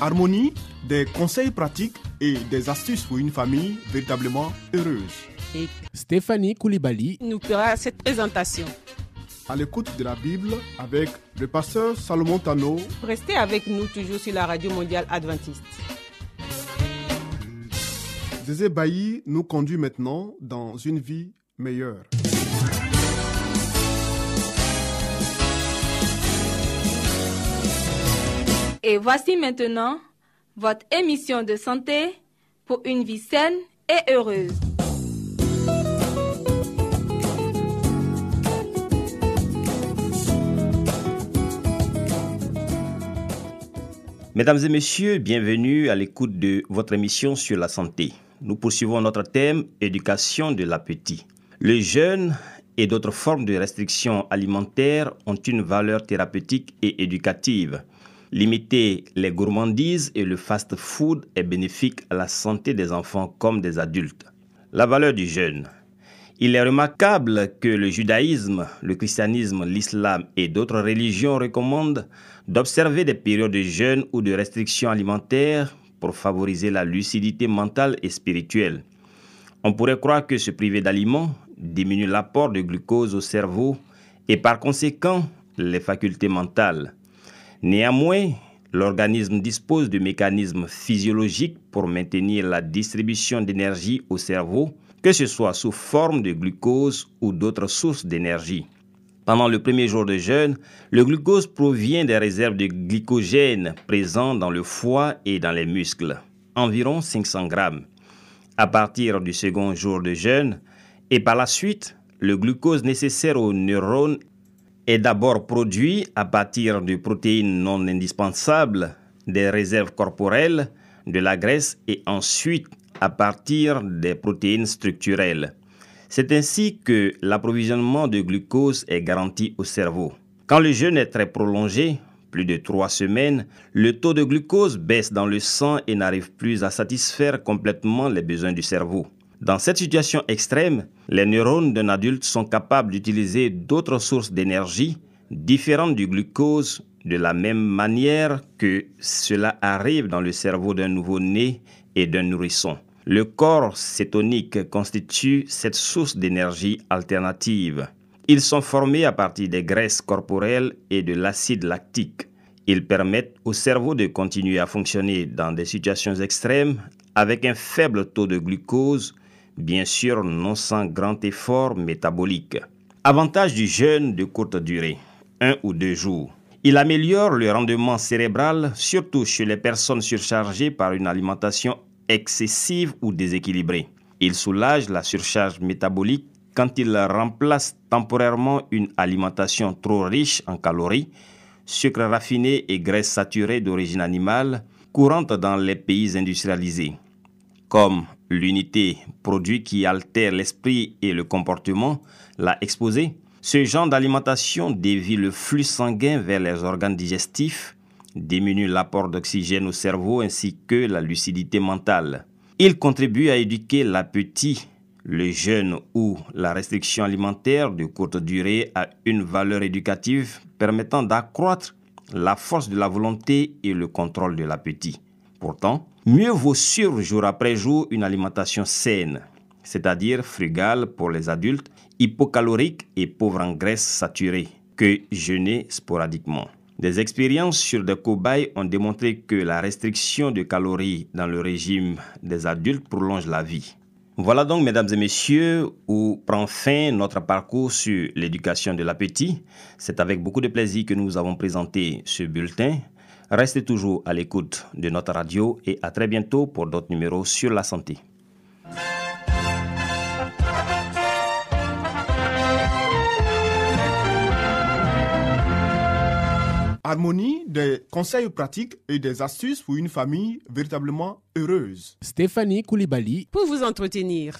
Harmonie, des conseils pratiques et des astuces pour une famille véritablement heureuse. et Stéphanie Koulibaly, nous fera cette présentation. À l'écoute de la Bible avec le pasteur Salomon Tano, Restez avec nous toujours sur la radio mondiale adventiste. Zézé Bailly nous conduit maintenant dans une vie meilleure. Et voici maintenant votre émission de santé pour une vie saine et heureuse. Mesdames et messieurs, bienvenue à l'écoute de votre émission sur la santé. Nous poursuivons notre thème éducation de l'appétit. Le jeûne et d'autres formes de restrictions alimentaires ont une valeur thérapeutique et éducative. Limiter les gourmandises et le fast-food est bénéfique à la santé des enfants comme des adultes. La valeur du jeûne. Il est remarquable que le judaïsme, le christianisme, l'islam et d'autres religions recommandent d'observer des périodes de jeûne ou de restrictions alimentaires pour favoriser la lucidité mentale et spirituelle. On pourrait croire que se priver d'aliments diminue l'apport de glucose au cerveau et par conséquent les facultés mentales. Néanmoins, l'organisme dispose de mécanismes physiologiques pour maintenir la distribution d'énergie au cerveau, que ce soit sous forme de glucose ou d'autres sources d'énergie. Pendant le premier jour de jeûne, le glucose provient des réserves de glycogène présentes dans le foie et dans les muscles, environ 500 grammes. À partir du second jour de jeûne, et par la suite, le glucose nécessaire aux neurones est d'abord produit à partir de protéines non indispensables, des réserves corporelles, de la graisse et ensuite à partir des protéines structurelles. C'est ainsi que l'approvisionnement de glucose est garanti au cerveau. Quand le jeûne est très prolongé, plus de trois semaines, le taux de glucose baisse dans le sang et n'arrive plus à satisfaire complètement les besoins du cerveau. Dans cette situation extrême, les neurones d'un adulte sont capables d'utiliser d'autres sources d'énergie différentes du glucose de la même manière que cela arrive dans le cerveau d'un nouveau-né et d'un nourrisson. Le corps cétonique constitue cette source d'énergie alternative. Ils sont formés à partir des graisses corporelles et de l'acide lactique. Ils permettent au cerveau de continuer à fonctionner dans des situations extrêmes avec un faible taux de glucose, bien sûr non sans grand effort métabolique. Avantage du jeûne de courte durée, un ou deux jours. Il améliore le rendement cérébral, surtout chez les personnes surchargées par une alimentation excessive ou déséquilibrée. Il soulage la surcharge métabolique quand il remplace temporairement une alimentation trop riche en calories, sucres raffinés et graisses saturées d'origine animale courantes dans les pays industrialisés comme l'unité produit qui altère l'esprit et le comportement, l'a exposé, ce genre d'alimentation dévie le flux sanguin vers les organes digestifs, diminue l'apport d'oxygène au cerveau ainsi que la lucidité mentale. Il contribue à éduquer l'appétit. Le jeûne ou la restriction alimentaire de courte durée a une valeur éducative permettant d'accroître la force de la volonté et le contrôle de l'appétit. Pourtant, mieux vaut suivre jour après jour une alimentation saine, c'est-à-dire frugale pour les adultes, hypocalorique et pauvre en graisses saturées, que jeûner sporadiquement. Des expériences sur des cobayes ont démontré que la restriction de calories dans le régime des adultes prolonge la vie. Voilà donc, mesdames et messieurs, où prend fin notre parcours sur l'éducation de l'appétit. C'est avec beaucoup de plaisir que nous avons présenté ce bulletin. Restez toujours à l'écoute de notre radio et à très bientôt pour d'autres numéros sur la santé. Harmonie, des conseils pratiques et des astuces pour une famille véritablement heureuse. Stéphanie Koulibaly Pour vous entretenir.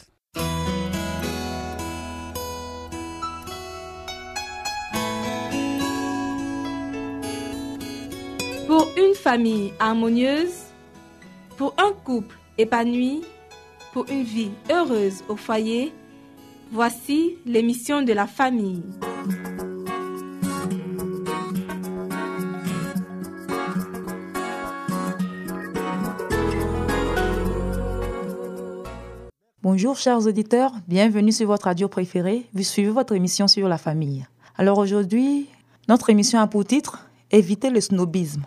Pour une famille harmonieuse, pour un couple épanoui, pour une vie heureuse au foyer, voici l'émission de la famille. Bonjour chers auditeurs, bienvenue sur votre radio préférée. Vous suivez votre émission sur la famille. Alors aujourd'hui, notre émission a pour titre Éviter le snobisme.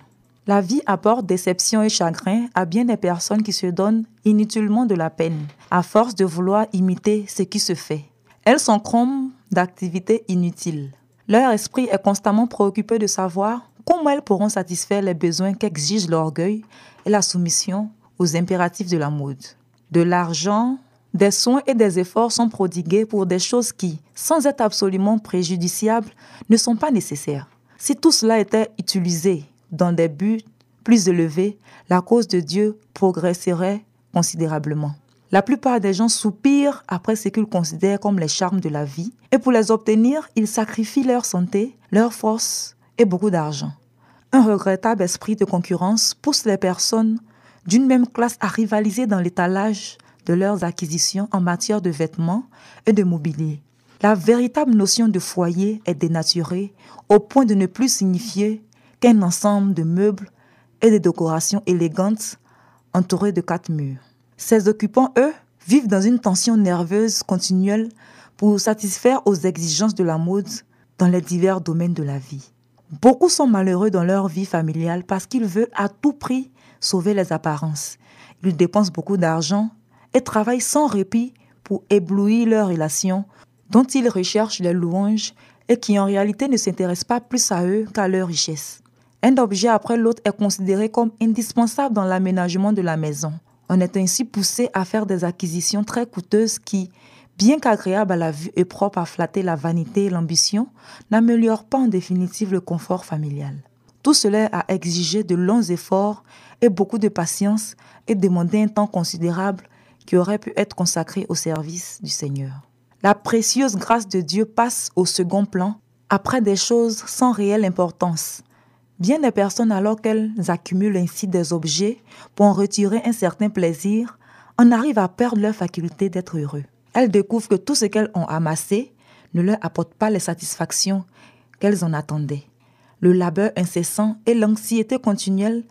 La vie apporte déception et chagrin à bien des personnes qui se donnent inutilement de la peine, à force de vouloir imiter ce qui se fait. Elles s'encombrent d'activités inutiles. Leur esprit est constamment préoccupé de savoir comment elles pourront satisfaire les besoins qu'exige l'orgueil et la soumission aux impératifs de la mode. De l'argent, des soins et des efforts sont prodigués pour des choses qui, sans être absolument préjudiciables, ne sont pas nécessaires. Si tout cela était utilisé dans des buts plus élevés, la cause de Dieu progresserait considérablement. La plupart des gens soupirent après ce qu'ils considèrent comme les charmes de la vie, et pour les obtenir, ils sacrifient leur santé, leur force et beaucoup d'argent. Un regrettable esprit de concurrence pousse les personnes d'une même classe à rivaliser dans l'étalage de leurs acquisitions en matière de vêtements et de mobilier. La véritable notion de foyer est dénaturée au point de ne plus signifier qu'un ensemble de meubles et de décorations élégantes entourées de quatre murs. Ces occupants, eux, vivent dans une tension nerveuse continuelle pour satisfaire aux exigences de la mode dans les divers domaines de la vie. Beaucoup sont malheureux dans leur vie familiale parce qu'ils veulent à tout prix sauver les apparences. Ils dépensent beaucoup d'argent et travaillent sans répit pour éblouir leurs relations dont ils recherchent les louanges et qui en réalité ne s'intéressent pas plus à eux qu'à leur richesse. Un objet après l'autre est considéré comme indispensable dans l'aménagement de la maison. On est ainsi poussé à faire des acquisitions très coûteuses qui, bien qu'agréables à la vue et propres à flatter la vanité et l'ambition, n'améliorent pas en définitive le confort familial. Tout cela a exigé de longs efforts et beaucoup de patience et demandé un temps considérable qui aurait pu être consacré au service du Seigneur. La précieuse grâce de Dieu passe au second plan après des choses sans réelle importance. Bien des personnes, alors qu'elles accumulent ainsi des objets pour en retirer un certain plaisir, en arrivent à perdre leur faculté d'être heureux. Elles découvrent que tout ce qu'elles ont amassé ne leur apporte pas les satisfactions qu'elles en attendaient. Le labeur incessant et l'anxiété continuelle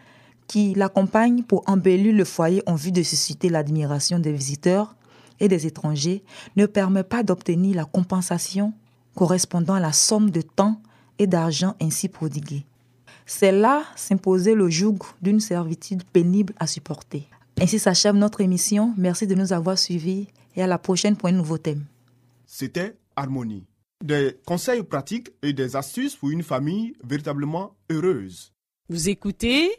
qui l'accompagnent pour embellir le foyer en vue de susciter l'admiration des visiteurs et des étrangers ne permet pas d'obtenir la compensation correspondant à la somme de temps et d'argent ainsi prodiguée. C'est là s'imposer le joug d'une servitude pénible à supporter. Ainsi s'achève notre émission. Merci de nous avoir suivis et à la prochaine pour un nouveau thème. C'était Harmonie. Des conseils pratiques et des astuces pour une famille véritablement heureuse. Vous écoutez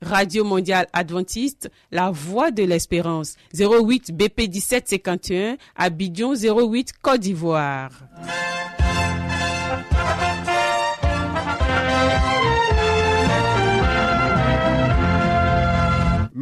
Radio Mondiale Adventiste, La Voix de l'Espérance, 08 BP 1751, Abidjan 08 Côte d'Ivoire.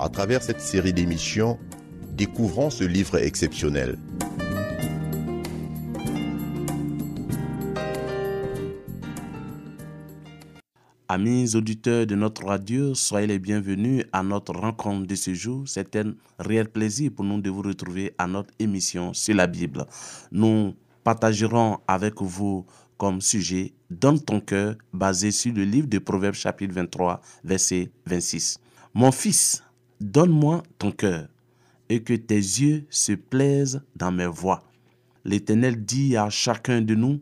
À travers cette série d'émissions, découvrons ce livre exceptionnel. Amis auditeurs de notre radio, soyez les bienvenus à notre rencontre de ce jour. C'est un réel plaisir pour nous de vous retrouver à notre émission sur la Bible. Nous partagerons avec vous comme sujet Donne ton cœur, basé sur le livre de Proverbes chapitre 23, verset 26. Mon fils, donne-moi ton cœur, et que tes yeux se plaisent dans mes voies. L'Éternel dit à chacun de nous,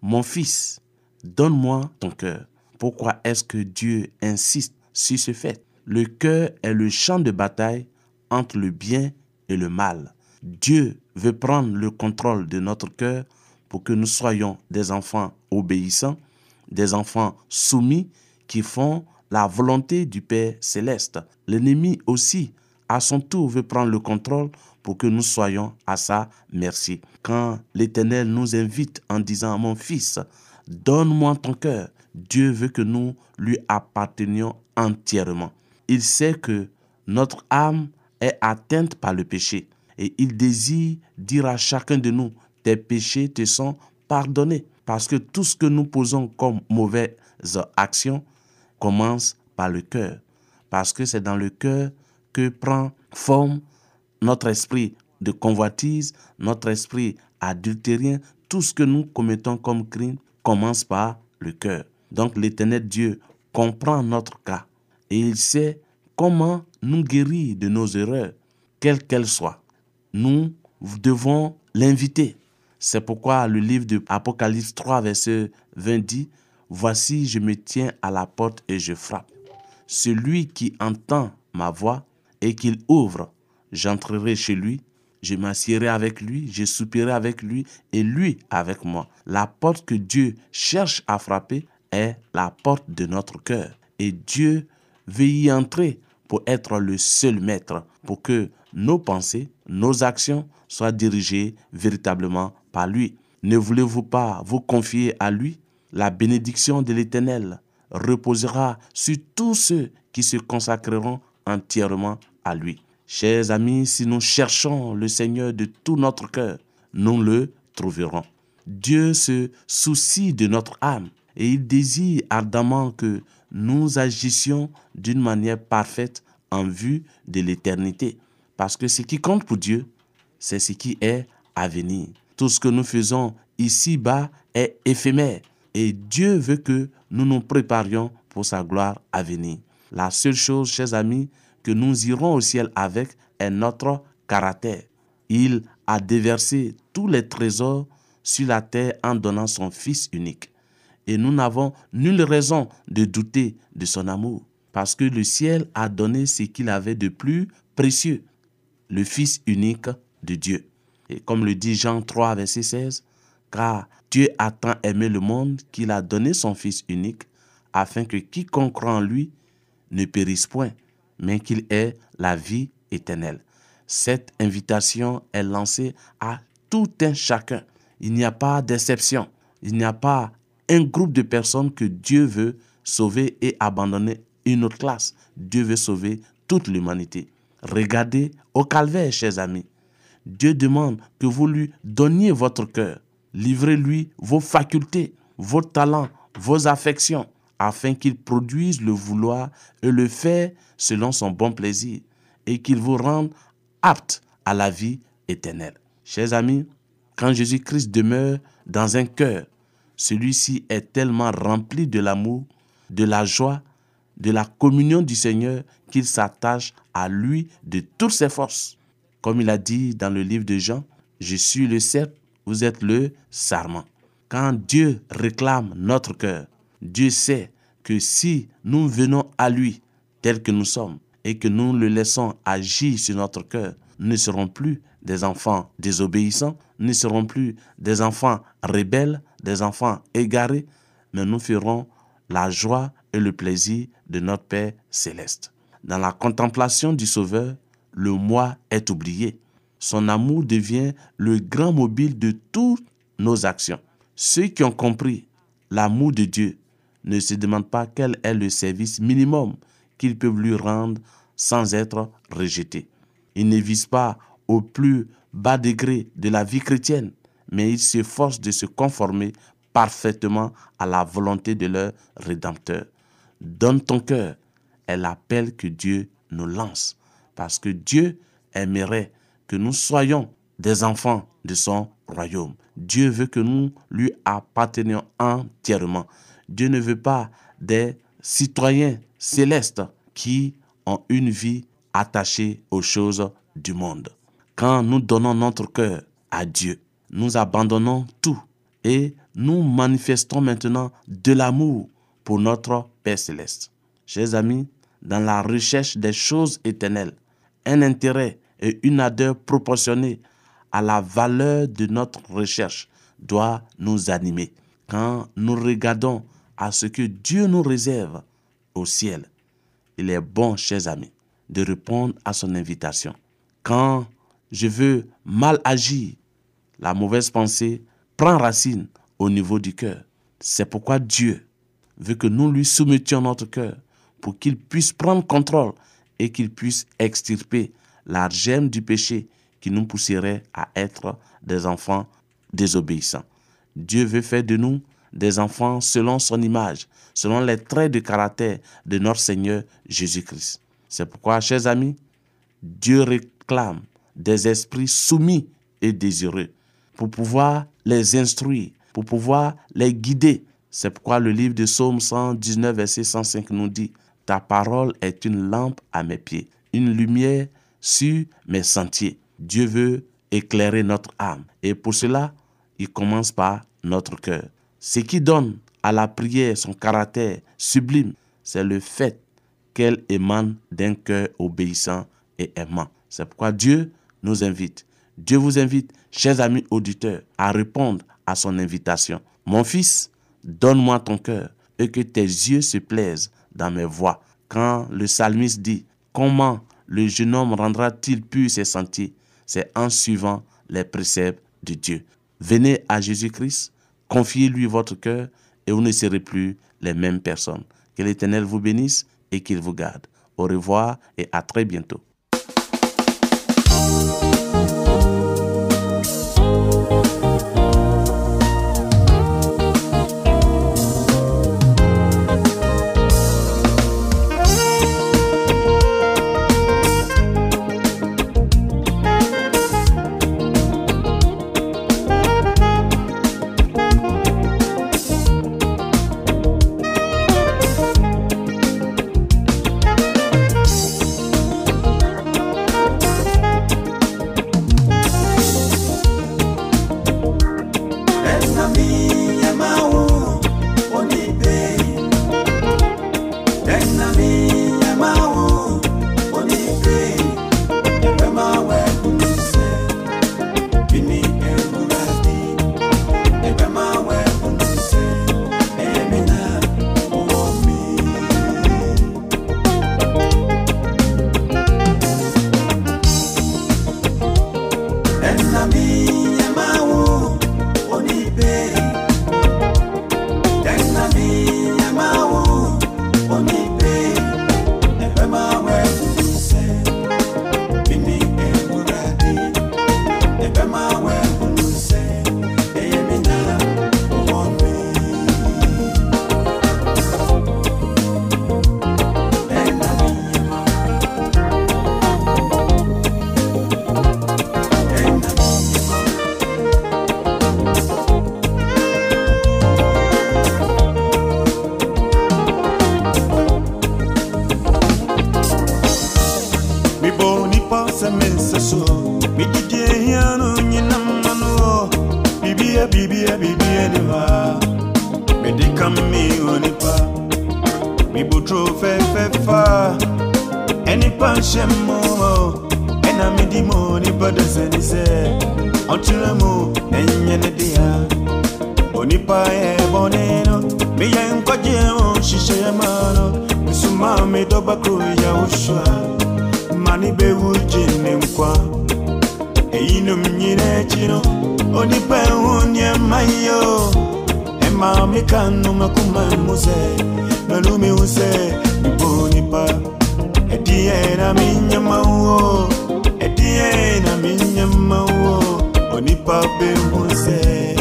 Mon fils, donne-moi ton cœur pourquoi est-ce que Dieu insiste sur ce fait? Le cœur est le champ de bataille entre le bien et le mal. Dieu veut prendre le contrôle de notre cœur pour que nous soyons des enfants obéissants, des enfants soumis qui font la volonté du Père céleste. L'ennemi aussi, à son tour, veut prendre le contrôle pour que nous soyons à sa merci. Quand l'Éternel nous invite en disant, mon fils, donne-moi ton cœur, Dieu veut que nous lui appartenions entièrement. Il sait que notre âme est atteinte par le péché et il désire dire à chacun de nous, tes péchés te sont pardonnés. Parce que tout ce que nous posons comme mauvaises actions commence par le cœur. Parce que c'est dans le cœur que prend forme notre esprit de convoitise, notre esprit adultérien. Tout ce que nous commettons comme crime commence par le cœur. Donc l'éternel Dieu comprend notre cas et il sait comment nous guérir de nos erreurs, quelles qu'elles soient. Nous devons l'inviter. C'est pourquoi le livre de Apocalypse 3, verset 20 dit, Voici, je me tiens à la porte et je frappe. Celui qui entend ma voix et qu'il ouvre, j'entrerai chez lui, je m'assierai avec lui, je soupirai avec lui et lui avec moi. La porte que Dieu cherche à frapper est la porte de notre cœur. Et Dieu veut y entrer pour être le seul maître, pour que nos pensées, nos actions soient dirigées véritablement par lui. Ne voulez-vous pas vous confier à lui? La bénédiction de l'Éternel reposera sur tous ceux qui se consacreront entièrement à lui. Chers amis, si nous cherchons le Seigneur de tout notre cœur, nous le trouverons. Dieu se soucie de notre âme et il désire ardemment que nous agissions d'une manière parfaite en vue de l'éternité. Parce que ce qui compte pour Dieu, c'est ce qui est à venir. Tout ce que nous faisons ici-bas est éphémère et Dieu veut que nous nous préparions pour sa gloire à venir. La seule chose, chers amis, que nous irons au ciel avec est notre caractère. Il a déversé tous les trésors sur la terre en donnant son Fils unique. Et nous n'avons nulle raison de douter de son amour, parce que le ciel a donné ce qu'il avait de plus précieux, le Fils unique de Dieu. Et comme le dit Jean 3, verset 16, car Dieu a tant aimé le monde qu'il a donné son Fils unique, afin que quiconque croit en lui ne périsse point, mais qu'il ait la vie éternelle. Cette invitation est lancée à tout un chacun. Il n'y a pas d'exception. Il n'y a pas un groupe de personnes que Dieu veut sauver et abandonner une autre classe. Dieu veut sauver toute l'humanité. Regardez au calvaire, chers amis. Dieu demande que vous lui donniez votre cœur. Livrez-lui vos facultés, vos talents, vos affections, afin qu'il produise le vouloir et le faire selon son bon plaisir, et qu'il vous rende apte à la vie éternelle. Chers amis, quand Jésus-Christ demeure dans un cœur, celui-ci est tellement rempli de l'amour, de la joie, de la communion du Seigneur qu'il s'attache à lui de toutes ses forces. Comme il a dit dans le livre de Jean, je suis le cerf, vous êtes le sarment. Quand Dieu réclame notre cœur, Dieu sait que si nous venons à lui tel que nous sommes et que nous le laissons agir sur notre cœur, nous ne serons plus des enfants désobéissants, nous ne serons plus des enfants rebelles, des enfants égarés, mais nous ferons la joie et le plaisir de notre Père céleste. Dans la contemplation du Sauveur, le moi est oublié. Son amour devient le grand mobile de toutes nos actions. Ceux qui ont compris l'amour de Dieu ne se demandent pas quel est le service minimum qu'ils peuvent lui rendre sans être rejetés. Ils ne visent pas au plus bas degré de la vie chrétienne, mais ils s'efforcent de se conformer parfaitement à la volonté de leur Rédempteur. Donne ton cœur est l'appel que Dieu nous lance, parce que Dieu aimerait que nous soyons des enfants de son royaume. Dieu veut que nous lui appartenions entièrement. Dieu ne veut pas des citoyens célestes qui ont une vie attachée aux choses du monde. Quand nous donnons notre cœur à Dieu, nous abandonnons tout et nous manifestons maintenant de l'amour pour notre Père céleste. Chers amis, dans la recherche des choses éternelles, un intérêt et une ardeur proportionnée à la valeur de notre recherche doit nous animer. Quand nous regardons à ce que Dieu nous réserve au ciel, il est bon, chers amis, de répondre à son invitation. Quand je veux mal agir, la mauvaise pensée prend racine au niveau du cœur. C'est pourquoi Dieu veut que nous lui soumettions notre cœur pour qu'il puisse prendre contrôle et qu'il puisse extirper la du péché qui nous pousserait à être des enfants désobéissants. Dieu veut faire de nous des enfants selon son image, selon les traits de caractère de notre Seigneur Jésus-Christ. C'est pourquoi, chers amis, Dieu réclame des esprits soumis et désireux pour pouvoir les instruire, pour pouvoir les guider. C'est pourquoi le livre de Psaume 119, verset 105 nous dit, Ta parole est une lampe à mes pieds, une lumière sur mes sentiers. Dieu veut éclairer notre âme. Et pour cela, il commence par notre cœur. Ce qui donne à la prière son caractère sublime, c'est le fait qu'elle émane d'un cœur obéissant et aimant. C'est pourquoi Dieu nous invite. Dieu vous invite, chers amis auditeurs, à répondre à son invitation. Mon fils, donne-moi ton cœur et que tes yeux se plaisent dans mes voies. Quand le psalmiste dit, comment le jeune homme rendra-t-il pur ses sentiers? C'est en suivant les préceptes de Dieu. Venez à Jésus-Christ, confiez-lui votre cœur et vous ne serez plus les mêmes personnes. Que l'Éternel vous bénisse et qu'il vous garde. Au revoir et à très bientôt. mami dɔbako yahusua mani bewu jini nkwa eyinum nyina ekyino onipa ehu nneɛma yio emaami ka nnum akoma mu sɛ nanumi hu sɛ mpo nipa e ɛdiɛ na menyama wo ɛdiɛ e na menyama wo onipa behu sɛ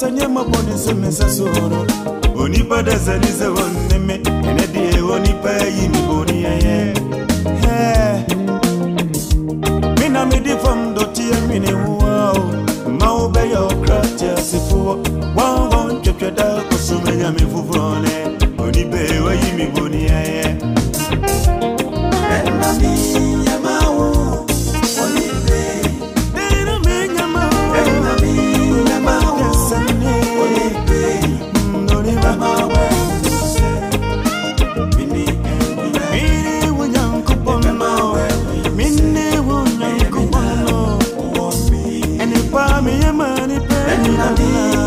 sanye mobonisi misasoro onipa desalize woneme enedie onipa yimibonieye mina midi fam dotie nwini wuwao ma wo bɛyɛ ɔkra te asefoɔ wɔnwɔn twɛtwɛda kɔsoma nyame foforɔ ne onipa wayi mibonieyɛ ɛnami money, baby.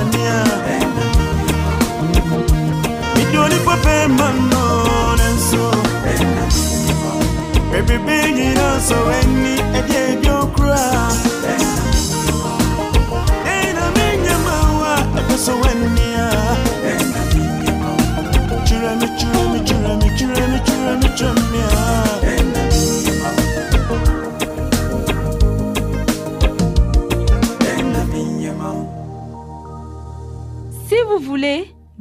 Tanzania. Milioni kwa pema mnonenso bebibingina baby.